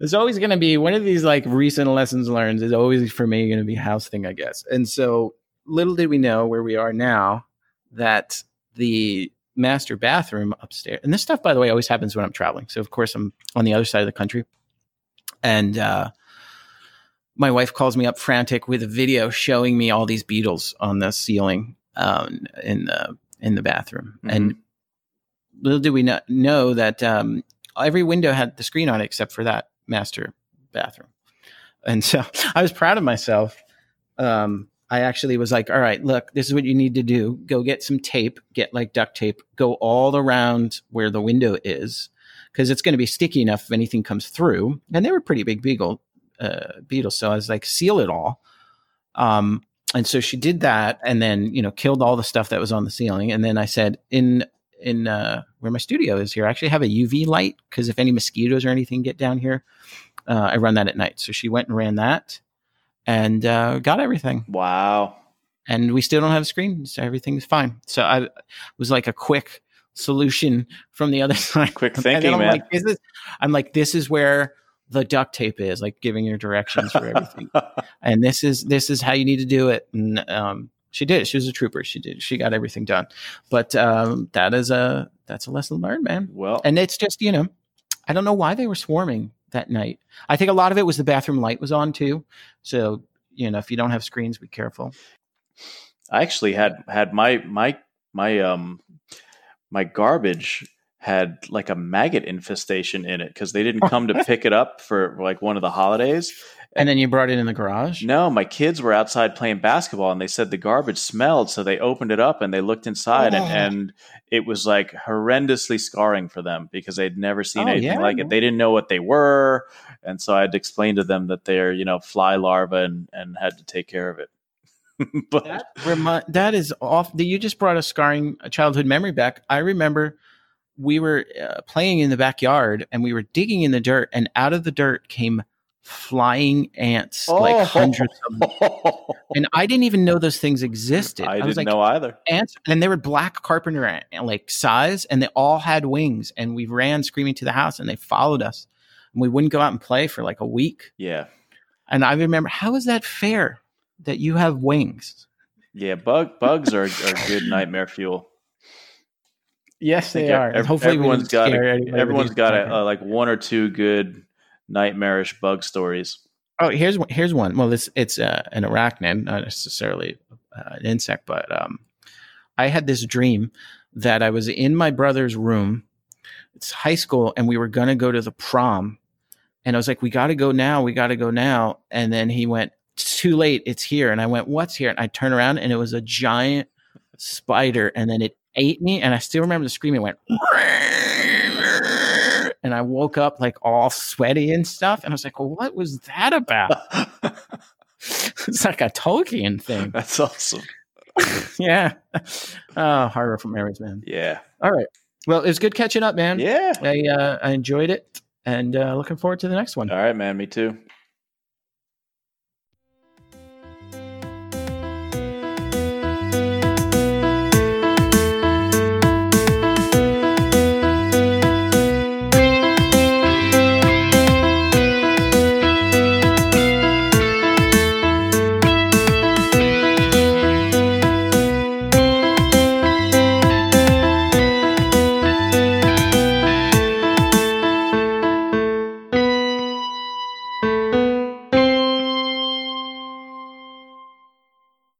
it's always going to be one of these like recent lessons learned is always for me going to be house thing, I guess. And so little did we know where we are now that the master bathroom upstairs, and this stuff, by the way, always happens when I'm traveling. So of course I'm on the other side of the country, and uh, my wife calls me up frantic with a video showing me all these beetles on the ceiling um, in the in the bathroom, and little did we not know that um, every window had the screen on it except for that master bathroom. And so I was proud of myself. Um, I actually was like, all right, look, this is what you need to do. Go get some tape, get like duct tape, go all around where the window is, because it's going to be sticky enough if anything comes through. And they were pretty big beagle uh, beetles. So I was like, seal it all. Um, and so she did that and then, you know, killed all the stuff that was on the ceiling. And then I said, in in uh, where my studio is here, I actually have a UV light because if any mosquitoes or anything get down here, uh, I run that at night. So she went and ran that and uh, got everything. Wow. And we still don't have a screen, so everything's fine. So I was like a quick solution from the other side. Quick thinking, I'm man. Like, this I'm like, this is where the duct tape is, like giving you directions for everything. and this is this is how you need to do it. And um, she did. She was a trooper. She did. She got everything done. But um, that is a that's a lesson learned, man. well, And it's just you know, I don't know why they were swarming that night. I think a lot of it was the bathroom light was on too. So you know, if you don't have screens, be careful. I actually had had my my my um my garbage had like a maggot infestation in it because they didn't come to pick it up for like one of the holidays And then you brought it in the garage. No, my kids were outside playing basketball and they said the garbage smelled. So they opened it up and they looked inside Oh. and, and it was like horrendously scarring for them because they'd never seen Oh, anything yeah, like it. They didn't know what they were. And so I had to explain to them that they're, you know, fly larvae and, and had to take care of it. but That remi- that is off. You just brought a scarring childhood memory back. I remember we were uh, playing in the backyard and we were digging in the dirt, and out of the dirt came flying ants, Oh. like hundreds of them. And I didn't even know those things existed. I, was didn't like, know either. ants, and they were black carpenter ant, like size, and they all had wings. And we ran screaming to the house, and they followed us. And we wouldn't go out and play for like a week. Yeah. And I remember, how is that fair that you have wings? Yeah. Bug bugs are, are good nightmare fuel. Yes, I think they are. ev- Hopefully, we everyone's didn't got a, anybody with everyone's these got a, nightmares. uh, like one or two good nightmarish bug stories. Oh, here's one. Here's one. Well, this it's uh, an arachnid, not necessarily uh, an insect, but um, I had this dream that I was in my brother's room. It's high school, and we were gonna go to the prom, and I was like, "We got to go now. We got to go now." And then he went, "It's too late. It's here." And I went, "What's here?" And I turn around, and it was a giant spider, and then it ate me. And I still remember the scream. It went. And I woke up like all sweaty and stuff. And I was like, well, what was that about? it's like a Tolkien thing. That's awesome. yeah. Oh, horror from memories, man. Yeah. All right. Well, it was good catching up, man. Yeah. I uh, I enjoyed it, and uh, looking forward to the next one. All right, man. Me too.